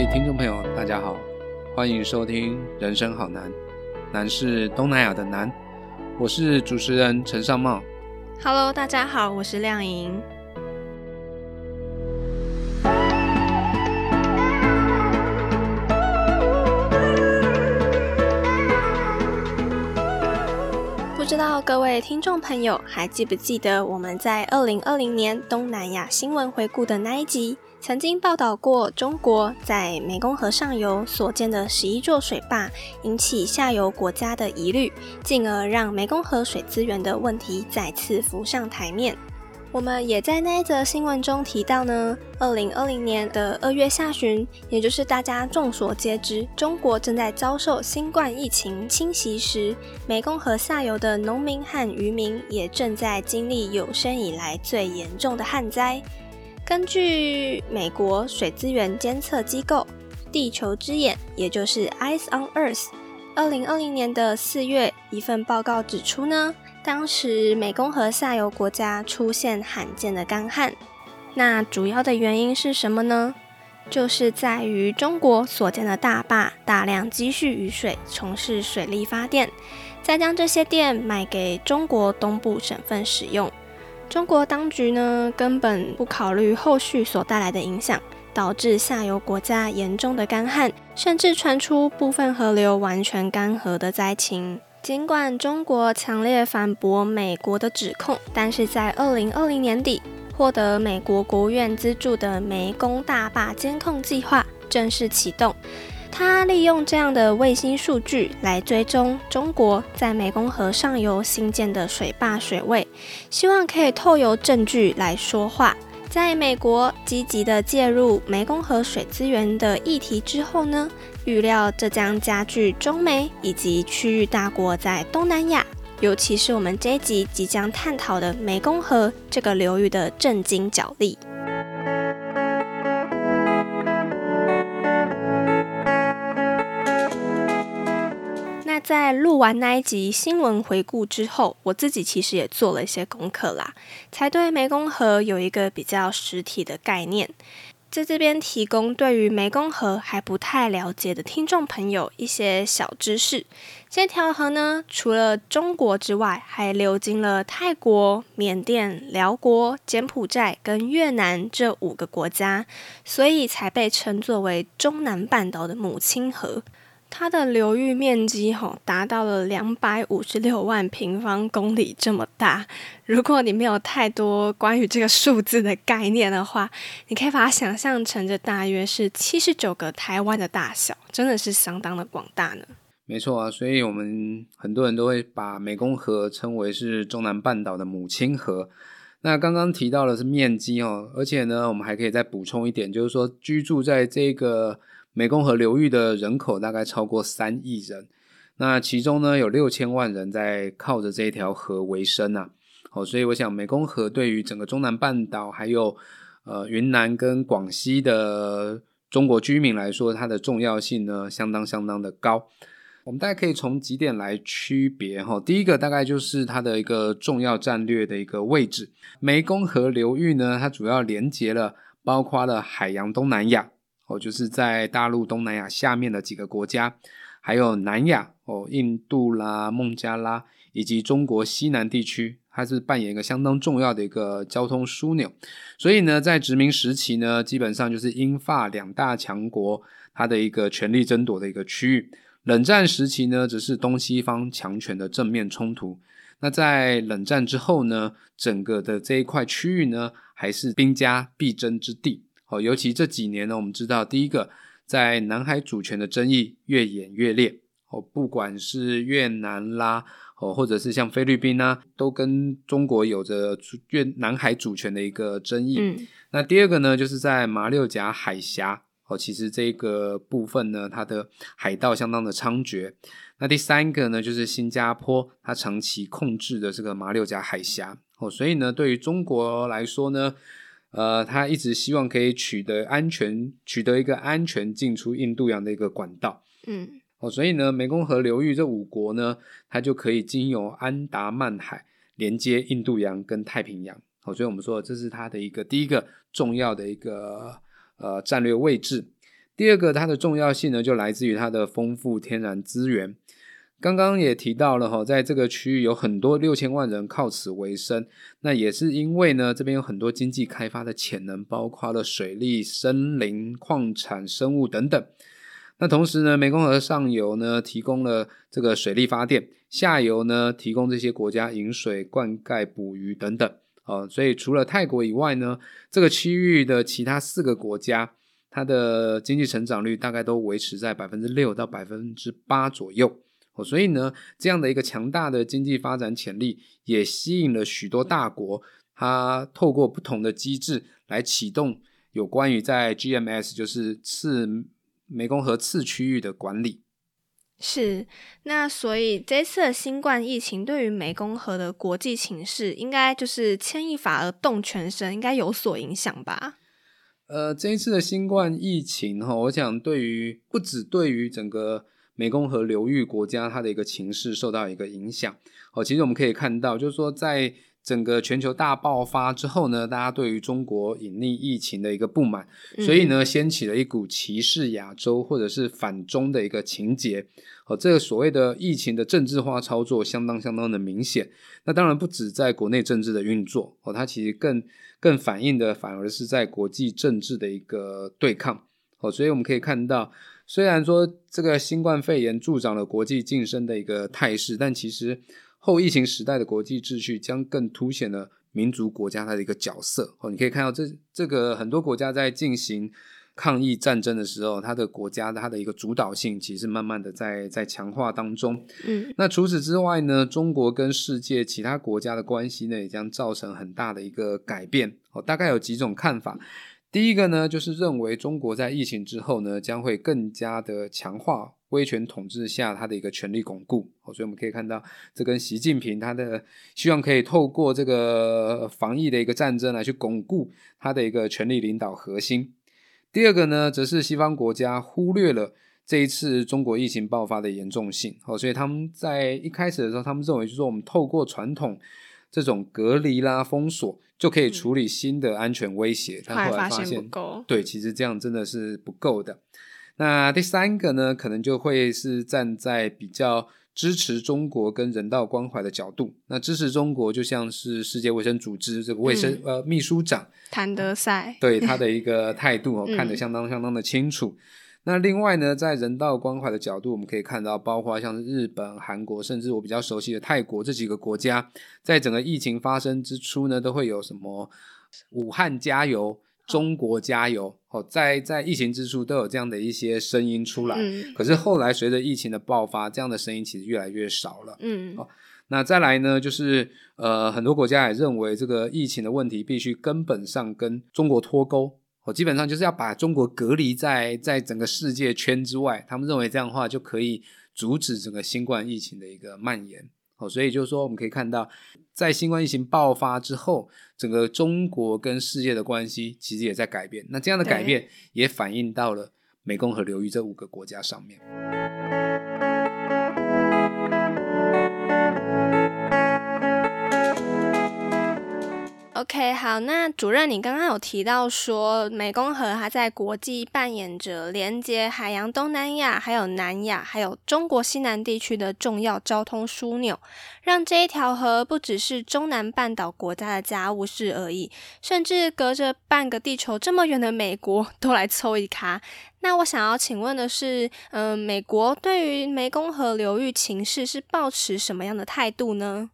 位听众朋友，大家好，欢迎收听《人生好难》，难是东南亚的难。我是主持人陈尚茂。Hello，大家好，我是亮莹。不知道各位听众朋友还记不记得我们在二零二零年东南亚新闻回顾的那一集？曾经报道过，中国在湄公河上游所建的十一座水坝，引起下游国家的疑虑，进而让湄公河水资源的问题再次浮上台面。我们也在那一则新闻中提到呢，二零二零年的二月下旬，也就是大家众所皆知，中国正在遭受新冠疫情侵袭时，湄公河下游的农民和渔民也正在经历有生以来最严重的旱灾。根据美国水资源监测机构地球之眼，也就是 Eyes on Earth，二零二零年的四月一份报告指出呢，当时湄公河下游国家出现罕见的干旱。那主要的原因是什么呢？就是在于中国所建的大坝大量积蓄雨水，从事水力发电，再将这些电卖给中国东部省份使用。中国当局呢，根本不考虑后续所带来的影响，导致下游国家严重的干旱，甚至传出部分河流完全干涸的灾情。尽管中国强烈反驳美国的指控，但是在二零二零年底，获得美国国务院资助的湄公大坝监控计划正式启动。他利用这样的卫星数据来追踪中国在湄公河上游新建的水坝水位，希望可以透由证据来说话。在美国积极的介入湄公河水资源的议题之后呢，预料这将加剧中美以及区域大国在东南亚，尤其是我们这一集即将探讨的湄公河这个流域的震惊角力。在录完那一集新闻回顾之后，我自己其实也做了一些功课啦，才对湄公河有一个比较实体的概念。在这边提供对于湄公河还不太了解的听众朋友一些小知识。这条河呢，除了中国之外，还流经了泰国、缅甸、辽国、柬埔寨跟越南这五个国家，所以才被称作为中南半岛的母亲河。它的流域面积哈达到了两百五十六万平方公里这么大。如果你没有太多关于这个数字的概念的话，你可以把它想象成这大约是七十九个台湾的大小，真的是相当的广大呢。没错啊，所以我们很多人都会把湄公河称为是中南半岛的母亲河。那刚刚提到的是面积哦，而且呢，我们还可以再补充一点，就是说居住在这个。湄公河流域的人口大概超过三亿人，那其中呢有六千万人在靠着这一条河为生呐。好，所以我想湄公河对于整个中南半岛还有呃云南跟广西的中国居民来说，它的重要性呢相当相当的高。我们大家可以从几点来区别哈。第一个大概就是它的一个重要战略的一个位置。湄公河流域呢，它主要连接了包括了海洋东南亚。哦，就是在大陆东南亚下面的几个国家，还有南亚哦，印度啦、孟加拉以及中国西南地区，它是扮演一个相当重要的一个交通枢纽。所以呢，在殖民时期呢，基本上就是英法两大强国它的一个权力争夺的一个区域。冷战时期呢，则是东西方强权的正面冲突。那在冷战之后呢，整个的这一块区域呢，还是兵家必争之地。哦，尤其这几年呢，我们知道，第一个在南海主权的争议越演越烈。哦，不管是越南啦，哦，或者是像菲律宾呢，都跟中国有着越南海主权的一个争议。嗯，那第二个呢，就是在马六甲海峡。哦，其实这个部分呢，它的海盗相当的猖獗。那第三个呢，就是新加坡，它长期控制的这个马六甲海峡。哦，所以呢，对于中国来说呢。呃，他一直希望可以取得安全，取得一个安全进出印度洋的一个管道。嗯，哦，所以呢，湄公河流域这五国呢，它就可以经由安达曼海连接印度洋跟太平洋。哦，所以我们说这是它的一个第一个重要的一个呃战略位置。第二个，它的重要性呢，就来自于它的丰富天然资源。刚刚也提到了哈，在这个区域有很多六千万人靠此为生，那也是因为呢，这边有很多经济开发的潜能，包括了水利、森林、矿产、生物等等。那同时呢，湄公河上游呢提供了这个水力发电，下游呢提供这些国家饮水、灌溉、捕鱼等等。哦，所以除了泰国以外呢，这个区域的其他四个国家，它的经济成长率大概都维持在百分之六到百分之八左右。哦，所以呢，这样的一个强大的经济发展潜力，也吸引了许多大国，它透过不同的机制来启动有关于在 GMS，就是次湄公河次区域的管理。是，那所以这次的新冠疫情对于湄公河的国际情势，应该就是牵一发而动全身，应该有所影响吧？呃，这一次的新冠疫情哈，我想对于不止对于整个湄公河流域国家，它的一个情势受到一个影响。哦，其实我们可以看到，就是说在。整个全球大爆发之后呢，大家对于中国隐匿疫情的一个不满，所以呢，掀起了一股歧视亚洲或者是反中的一个情节。哦，这个所谓的疫情的政治化操作相当相当的明显。那当然不止在国内政治的运作，哦，它其实更更反映的反而是在国际政治的一个对抗。哦，所以我们可以看到，虽然说这个新冠肺炎助长了国际晋升的一个态势，但其实。后疫情时代的国际秩序将更凸显了民族国家它的一个角色哦。你可以看到，这这个很多国家在进行抗疫战争的时候，它的国家它的一个主导性其实慢慢的在在强化当中。嗯，那除此之外呢，中国跟世界其他国家的关系呢，也将造成很大的一个改变哦。大概有几种看法。第一个呢，就是认为中国在疫情之后呢，将会更加的强化。威权统治下，它的一个权力巩固，所以我们可以看到，这跟习近平他的希望可以透过这个防疫的一个战争来去巩固他的一个权力领导核心。第二个呢，则是西方国家忽略了这一次中国疫情爆发的严重性，哦，所以他们在一开始的时候，他们认为就是说，我们透过传统这种隔离啦、封锁就可以处理新的安全威胁，但后来发现不够，对，其实这样真的是不够的。那第三个呢，可能就会是站在比较支持中国跟人道关怀的角度。那支持中国就像是世界卫生组织这个卫生呃秘书长谭德赛对他的一个态度哦，看得相当相当的清楚。那另外呢，在人道关怀的角度，我们可以看到，包括像是日本、韩国，甚至我比较熟悉的泰国这几个国家，在整个疫情发生之初呢，都会有什么武汉加油。中国加油！哦，在在疫情之初都有这样的一些声音出来，可是后来随着疫情的爆发，这样的声音其实越来越少了。嗯，哦，那再来呢，就是呃，很多国家也认为这个疫情的问题必须根本上跟中国脱钩，哦，基本上就是要把中国隔离在在整个世界圈之外。他们认为这样的话就可以阻止整个新冠疫情的一个蔓延。哦，所以就是说，我们可以看到，在新冠疫情爆发之后，整个中国跟世界的关系其实也在改变。那这样的改变也反映到了湄公河流域这五个国家上面。OK，好，那主任，你刚刚有提到说，湄公河它在国际扮演着连接海洋东南亚、还有南亚、还有中国西南地区的重要交通枢纽，让这一条河不只是中南半岛国家的家务事而已，甚至隔着半个地球这么远的美国都来凑一咖。那我想要请问的是，嗯，美国对于湄公河流域情势是抱持什么样的态度呢？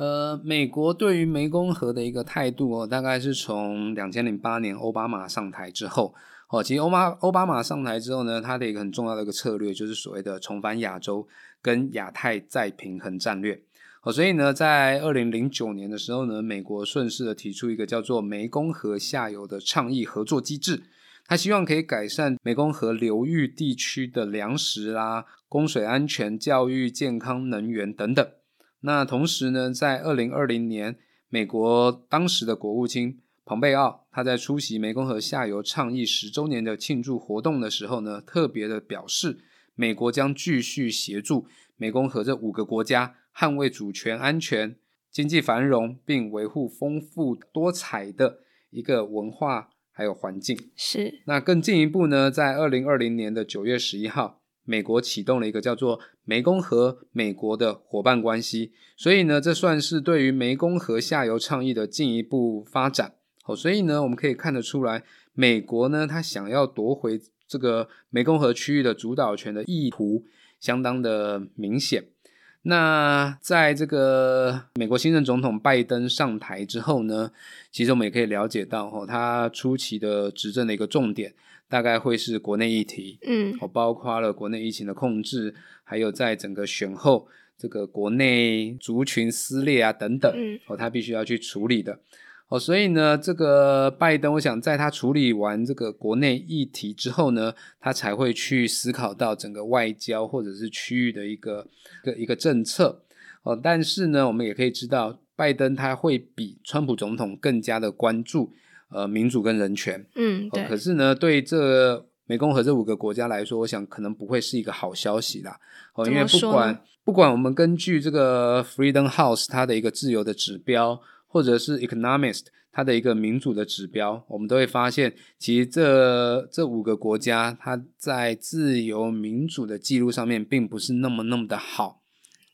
呃，美国对于湄公河的一个态度哦，大概是从两千零八年奥巴马上台之后哦，其实奥巴奥巴马上台之后呢，他的一个很重要的一个策略就是所谓的重返亚洲跟亚太再平衡战略哦，所以呢，在二零零九年的时候呢，美国顺势的提出一个叫做湄公河下游的倡议合作机制，他希望可以改善湄公河流域地区的粮食啦、供水安全、教育、健康、能源等等。那同时呢，在二零二零年，美国当时的国务卿蓬佩奥，他在出席湄公河下游倡议十周年的庆祝活动的时候呢，特别的表示，美国将继续协助湄公河这五个国家捍卫主权、安全、经济繁荣，并维护丰富多彩的一个文化。还有环境。是。那更进一步呢，在二零二零年的九月十一号，美国启动了一个叫做湄公河美国的伙伴关系，所以呢，这算是对于湄公河下游倡议的进一步发展。哦，所以呢，我们可以看得出来，美国呢，他想要夺回这个湄公河区域的主导权的意图相当的明显。那在这个美国新任总统拜登上台之后呢，其实我们也可以了解到，哦，他初期的执政的一个重点大概会是国内议题，嗯，哦，包括了国内疫情的控制，还有在整个选后这个国内族群撕裂啊等等，哦，他必须要去处理的。哦，所以呢，这个拜登，我想在他处理完这个国内议题之后呢，他才会去思考到整个外交或者是区域的一个个一个政策。哦，但是呢，我们也可以知道，拜登他会比川普总统更加的关注呃民主跟人权。嗯，对。可是呢，对这美共和这五个国家来说，我想可能不会是一个好消息啦。哦，因为不管不管我们根据这个 Freedom House 它的一个自由的指标。或者是 Economist 它的一个民主的指标，我们都会发现，其实这这五个国家，它在自由民主的记录上面，并不是那么那么的好。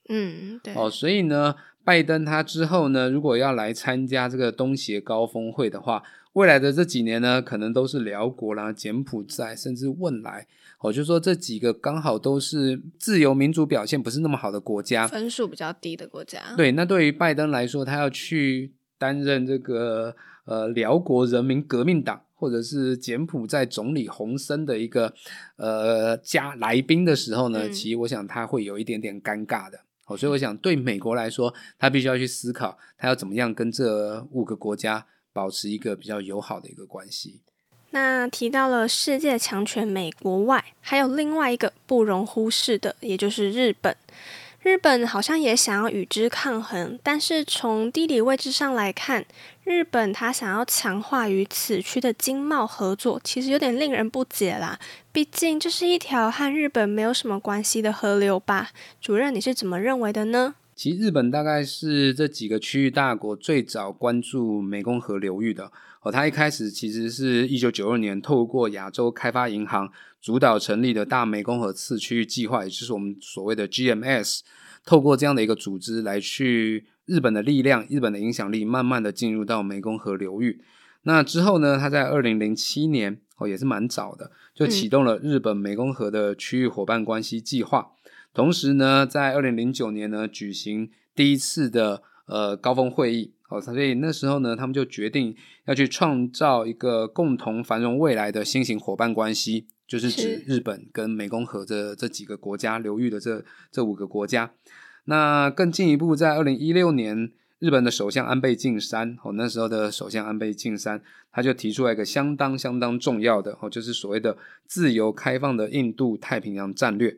嗯，对。哦，所以呢，拜登他之后呢，如果要来参加这个东协高峰会的话，未来的这几年呢，可能都是辽国啦、柬埔寨，甚至汶莱。哦，就说这几个刚好都是自由民主表现不是那么好的国家，分数比较低的国家。对，那对于拜登来说，他要去担任这个呃辽国人民革命党或者是柬埔寨总理洪森的一个呃加来宾的时候呢，其实我想他会有一点点尴尬的。哦，所以我想对美国来说，他必须要去思考，他要怎么样跟这五个国家保持一个比较友好的一个关系。那提到了世界强权美国外，还有另外一个不容忽视的，也就是日本。日本好像也想要与之抗衡，但是从地理位置上来看，日本它想要强化与此区的经贸合作，其实有点令人不解啦。毕竟这是一条和日本没有什么关系的河流吧？主任，你是怎么认为的呢？其实日本大概是这几个区域大国最早关注湄公河流域的。哦，它一开始其实是一九九二年透过亚洲开发银行主导成立的大湄公河次区域计划，也就是我们所谓的 GMS，透过这样的一个组织来去日本的力量、日本的影响力，慢慢的进入到湄公河流域。那之后呢，他在二零零七年哦，也是蛮早的，就启动了日本湄公河的区域伙伴关系计划。同时呢，在二零零九年呢，举行第一次的呃高峰会议。哦，所以那时候呢，他们就决定要去创造一个共同繁荣未来的新型伙伴关系，就是指日本跟湄公河这这几个国家流域的这这五个国家。那更进一步，在二零一六年，日本的首相安倍晋三，哦，那时候的首相安倍晋三，他就提出来一个相当相当重要的，哦，就是所谓的自由开放的印度太平洋战略。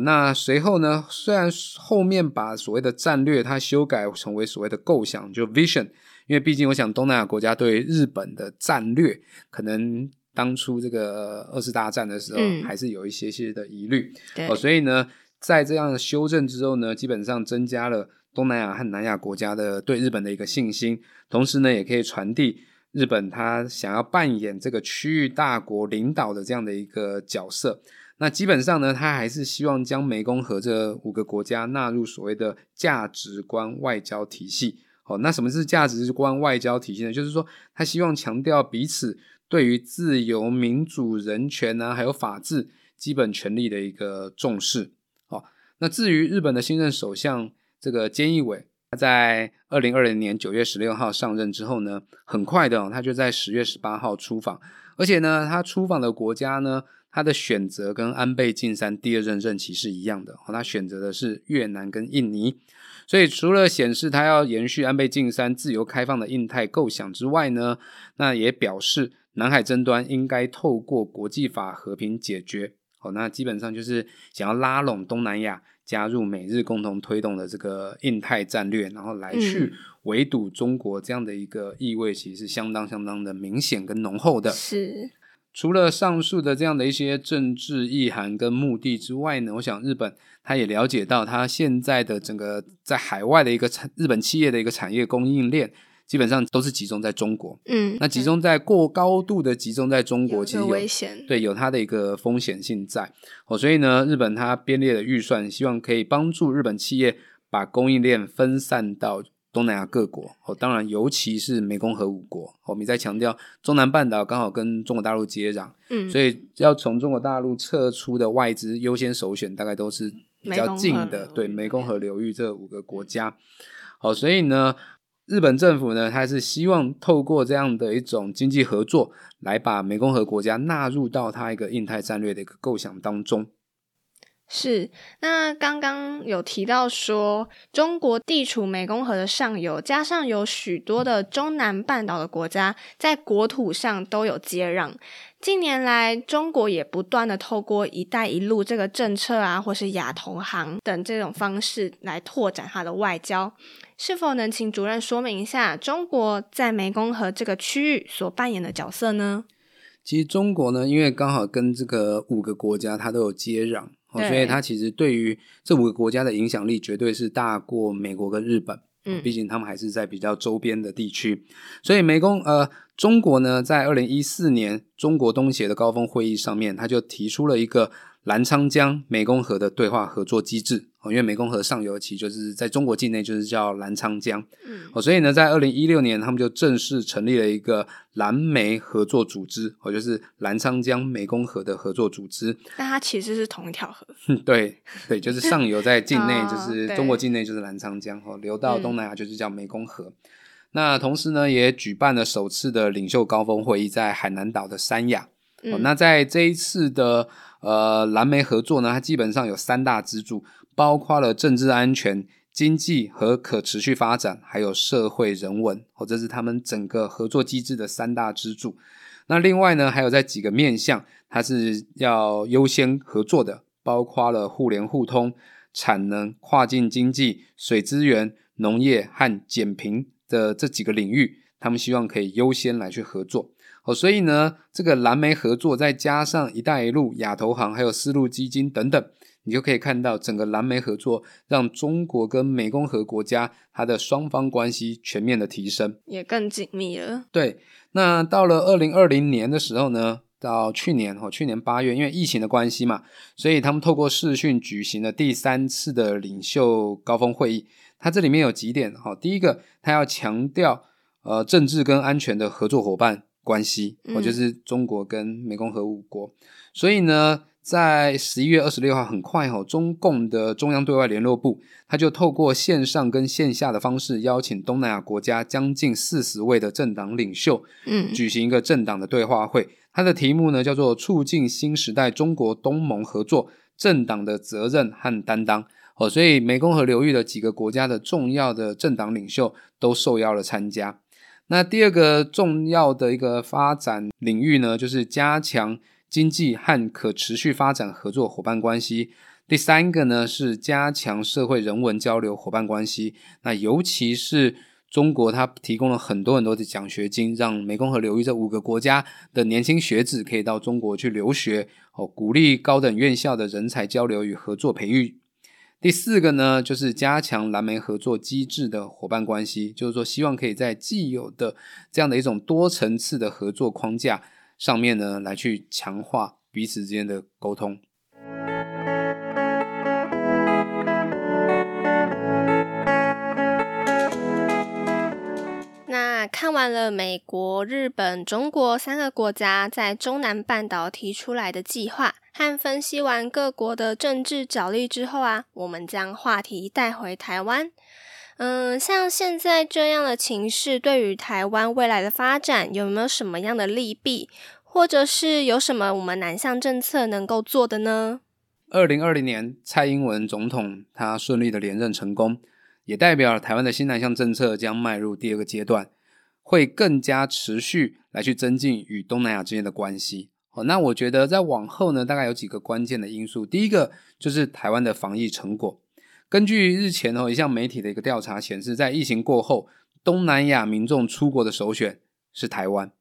那随后呢？虽然后面把所谓的战略它修改成为所谓的构想，就 vision，因为毕竟我想东南亚国家对日本的战略，可能当初这个二次大战的时候还是有一些些的疑虑。哦，所以呢，在这样的修正之后呢，基本上增加了东南亚和南亚国家的对日本的一个信心，同时呢，也可以传递日本他想要扮演这个区域大国领导的这样的一个角色。那基本上呢，他还是希望将湄公河这五个国家纳入所谓的价值观外交体系。哦，那什么是价值观外交体系呢？就是说，他希望强调彼此对于自由、民主、人权啊，还有法治基本权利的一个重视。哦，那至于日本的新任首相这个菅义伟，他在二零二零年九月十六号上任之后呢，很快的，他就在十月十八号出访，而且呢，他出访的国家呢。他的选择跟安倍晋三第二任任期是一样的，哦，他选择的是越南跟印尼，所以除了显示他要延续安倍晋三自由开放的印太构想之外呢，那也表示南海争端应该透过国际法和平解决，哦，那基本上就是想要拉拢东南亚加入美日共同推动的这个印太战略，然后来去围堵中国这样的一个意味，其实是相当相当的明显跟浓厚的。是。除了上述的这样的一些政治意涵跟目的之外呢，我想日本他也了解到，他现在的整个在海外的一个产日本企业的一个产业供应链，基本上都是集中在中国。嗯，那集中在过高度的集中在中国，其实有危险，对，有它的一个风险性在哦，所以呢，日本它编列的预算，希望可以帮助日本企业把供应链分散到东南亚各国哦，当然尤其是湄公河五国。哦我们在强调中南半岛刚好跟中国大陆接壤，嗯，所以要从中国大陆撤出的外资优先首选，大概都是比较近的，对湄公河流域这五个国家。好，所以呢，日本政府呢，它是希望透过这样的一种经济合作，来把湄公河国家纳入到它一个印太战略的一个构想当中。是，那刚刚有提到说，中国地处湄公河的上游，加上有许多的中南半岛的国家在国土上都有接壤。近年来，中国也不断的透过“一带一路”这个政策啊，或是亚投行等这种方式来拓展它的外交。是否能请主任说明一下，中国在湄公河这个区域所扮演的角色呢？其实中国呢，因为刚好跟这个五个国家它都有接壤，哦、所以它其实对于这五个国家的影响力绝对是大过美国跟日本。嗯毕竟他们还是在比较周边的地区，所以美工呃，中国呢，在二零一四年中国东协的高峰会议上面，他就提出了一个澜沧江湄公河的对话合作机制哦，因为湄公河上游其实就是在中国境内就是叫澜沧江嗯哦，所以呢，在二零一六年他们就正式成立了一个蓝湄合作组织哦，就是澜沧江湄公河的合作组织。但它其实是同一条河。对对，就是上游在境内，哦就是对中国境内就是澜沧江哦，流到嗯东南亚就是叫湄公河。那同时呢，也举办了首次的领袖高峰会议，在海南岛的三亚。哦，嗯那在这一次的呃蓝莓合作呢，它基本上有三大支柱，包括了政治安全、经济和可持续发展，还有社会人文。哦，这是他们整个合作机制的三大支柱。那另外呢，还有在几个面向，它是要优先合作的，包括了互联互通、产能、跨境经济、水资源、农业和减贫的这几个领域，他们希望可以优先来去合作。哦，所以呢，这个蓝莓合作再加上“一带一路”、亚投行还有丝路基金等等，你就可以看到整个蓝莓合作让中国跟湄公河国家它的双方关系全面的提升。也更紧密了。对，那到了二零二零年的时候呢，到去年哦，去年八月，因为疫情的关系嘛，所以他们透过视讯举行了第三次的领袖高峰会议。它这里面有几点哈、哦，第一个，它要强调呃政治跟安全的合作伙伴关系，哦，嗯就是中国跟湄公河五国。所以呢，在十一月二十六号，很快哈、哦，中共的中央对外联络部，他就透过线上跟线下的方式，邀请东南亚国家将近四十位的政党领袖，嗯举行一个政党的对话会。它的题目呢叫做“促进新时代中国东盟合作：政党的责任和担当”。哦，所以湄公河流域的几个国家的重要的政党领袖都受邀了参加。那第二个重要的一个发展领域呢，就是加强经济和可持续发展合作伙伴关系。第三个呢是加强社会人文交流伙伴关系。那尤其是中国，它提供了很多很多的奖学金，让湄公河流域这五个国家的年轻学子可以到中国去留学，哦，鼓励高等院校的人才交流与合作培育。第四个呢，就是加强蓝莓合作机制的伙伴关系，就是说希望可以在既有的这样的一种多层次的合作框架上面呢，来去强化彼此之间的沟通。看完了美国、日本、中国三个国家在中南半岛提出来的计划，和分析完各国的政治角力之后啊，我们将话题带回台湾。嗯，像现在这样的情势，对于台湾未来的发展有没有什么样的利弊，或者是有什么我们南向政策能够做的呢？二零二零年，蔡英文总统他顺利的连任成功，也代表台湾的新南向政策将迈入第二个阶段，会更加持续来去增进与东南亚之间的关系。哦，那我觉得在往后呢，大概有几个关键的因素。第一个就是台湾的防疫成果。根据日前哦一项媒体的一个调查显示，在疫情过后，东南亚民众出国的首选是台湾。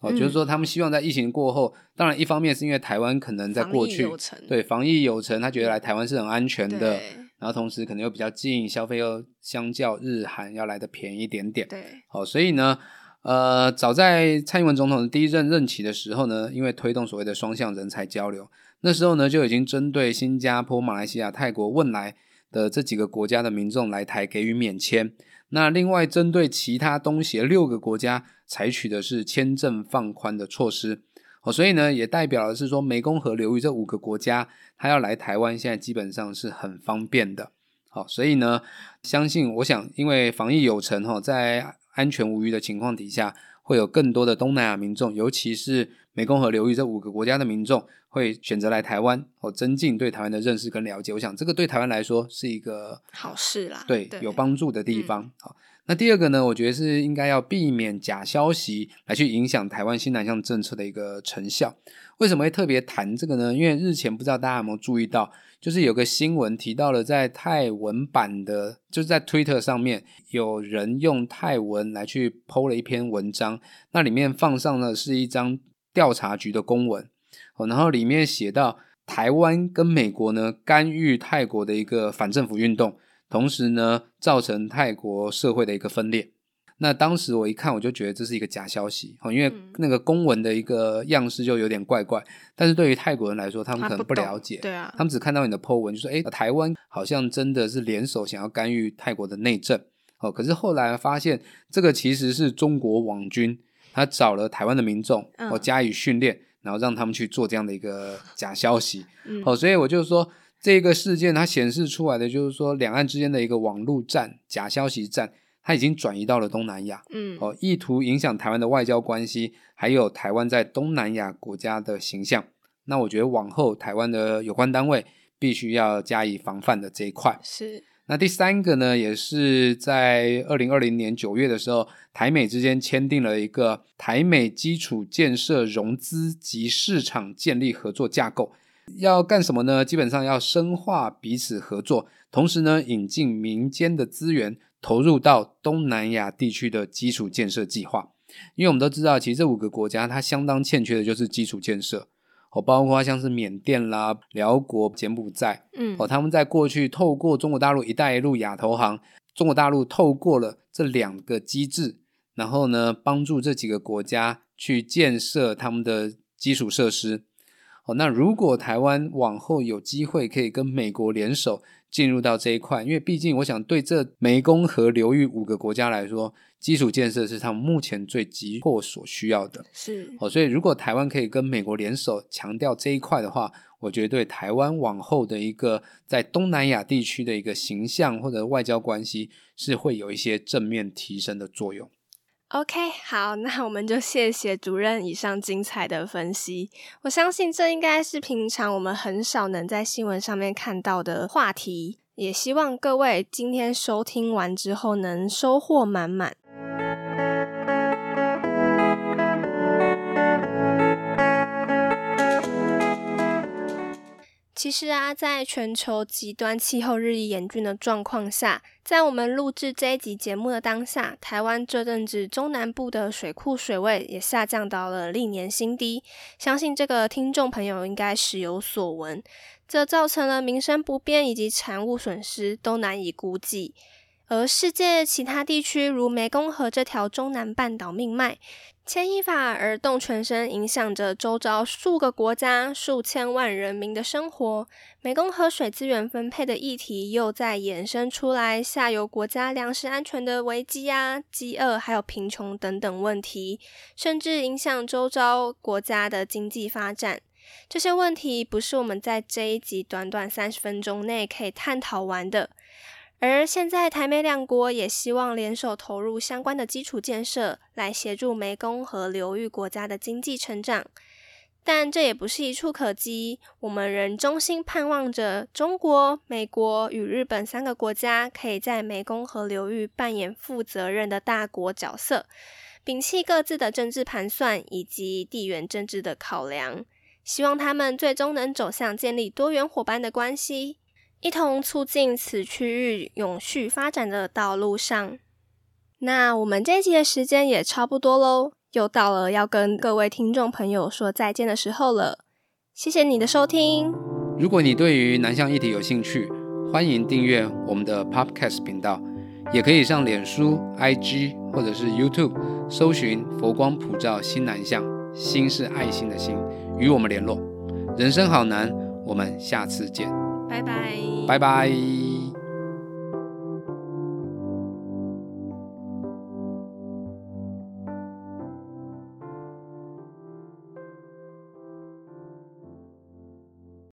哦，嗯就是说他们希望在疫情过后，当然一方面是因为台湾可能在过去对防疫有成，他觉得来台湾是很安全的对，然后同时可能又比较近，消费又相较日韩要来的便宜一点点。对，好，所以呢，呃，早在蔡英文总统的第一任任期的时候呢，因为推动所谓的双向人才交流，那时候呢就已经针对新加坡、马来西亚、泰国、汶莱的这几个国家的民众来台给予免签。那另外针对其他东协六个国家，采取的是签证放宽的措施。哦，所以呢，也代表的是说，湄公河流域这五个国家，它要来台湾，现在基本上是很方便的。好，所以呢，相信我想，因为防疫有成，哈，在安全无虞的情况底下，会有更多的东南亚民众，尤其是湄公河流域这五个国家的民众，会选择来台湾，哦，增进对台湾的认识跟了解。我想，这个对台湾来说是一个好事啦，对，有帮助的地方。好。那第二个呢，我觉得是应该要避免假消息来去影响台湾新南向政策的一个成效。为什么会特别谈这个呢？因为日前不知道大家有没有注意到，就是有个新闻提到了在泰文版的，就是在 Twitter 上面有人用泰文来去 PO 了一篇文章，那里面放上的是一张调查局的公文，哦，然后里面写到台湾跟美国呢干预泰国的一个反政府运动。同时呢，造成泰国社会的一个分裂。那当时我一看，我就觉得这是一个假消息因为那个公文的一个样式就有点怪怪。但是对于泰国人来说，他们可能不了解，对啊，他们只看到你的 po 文，就说：“哎，台湾好像真的是联手想要干预泰国的内政。”哦，可是后来发现，这个其实是中国网军，他找了台湾的民众，哦，加以训练，然后让他们去做这样的一个假消息。哦，所以我就说。这个事件它显示出来的就是说，两岸之间的一个网络战、假消息战，它已经转移到了东南亚，嗯，哦，意图影响台湾的外交关系，还有台湾在东南亚国家的形象。那我觉得往后台湾的有关单位必须要加以防范的这一块。是。那第三个呢，也是在二零二零年九月的时候，台美之间签订了一个台美基础建设融资及市场建立合作架构。要干什么呢？基本上要深化彼此合作，同时呢，引进民间的资源，投入到东南亚地区的基础建设计划。因为我们都知道，其实这五个国家它相当欠缺的就是基础建设，哦，包括像是缅甸啦、辽国、柬埔寨，嗯，哦，他们在过去透过中国大陆“一带一路”亚投行，中国大陆透过了这两个机制，然后呢，帮助这几个国家去建设他们的基础设施。哦，那如果台湾往后有机会可以跟美国联手进入到这一块，因为毕竟我想对这湄公河流域五个国家来说，基础建设是他们目前最急迫所需要的。是哦，所以如果台湾可以跟美国联手强调这一块的话，我觉得对台湾往后的一个在东南亚地区的一个形象或者外交关系是会有一些正面提升的作用。OK，好，那我们就谢谢主任以上精彩的分析。我相信这应该是平常我们很少能在新闻上面看到的话题，也希望各位今天收听完之后能收获满满。其实啊，在全球极端气候日益严峻的状况下，在我们录制这一集节目的当下，台湾这阵子中南部的水库水位也下降到了历年新低。相信这个听众朋友应该时有所闻，这造成了民生不便以及产物损失都难以估计。而世界其他地区，如湄公河这条中南半岛命脉，牵一发而动全身，影响着周遭数个国家、数千万人民的生活。湄公河水资源分配的议题又在衍生出来，下游国家粮食安全的危机啊、饥饿还有贫穷等等问题，甚至影响周遭国家的经济发展。这些问题不是我们在这一集短短三十分钟内可以探讨完的。而现在，台美两国也希望联手投入相关的基础建设，来协助湄公河流域国家的经济成长。但这也不是一触可及，我们仍衷心盼望着中国、美国与日本三个国家可以在湄公河流域扮演负责任的大国角色，摒弃各自的政治盘算以及地缘政治的考量，希望他们最终能走向建立多元伙伴的关系。一同促进此区域永续发展的道路上。那我们这一集的时间也差不多喽，又到了要跟各位听众朋友说再见的时候了。谢谢你的收听。如果你对于南向议题有兴趣，欢迎订阅我们的 Podcast 频道，也可以上脸书、IG 或者是 YouTube 搜寻“佛光普照新南向”，心是爱心的心，与我们联络。人生好难，我们下次见，拜拜，拜拜。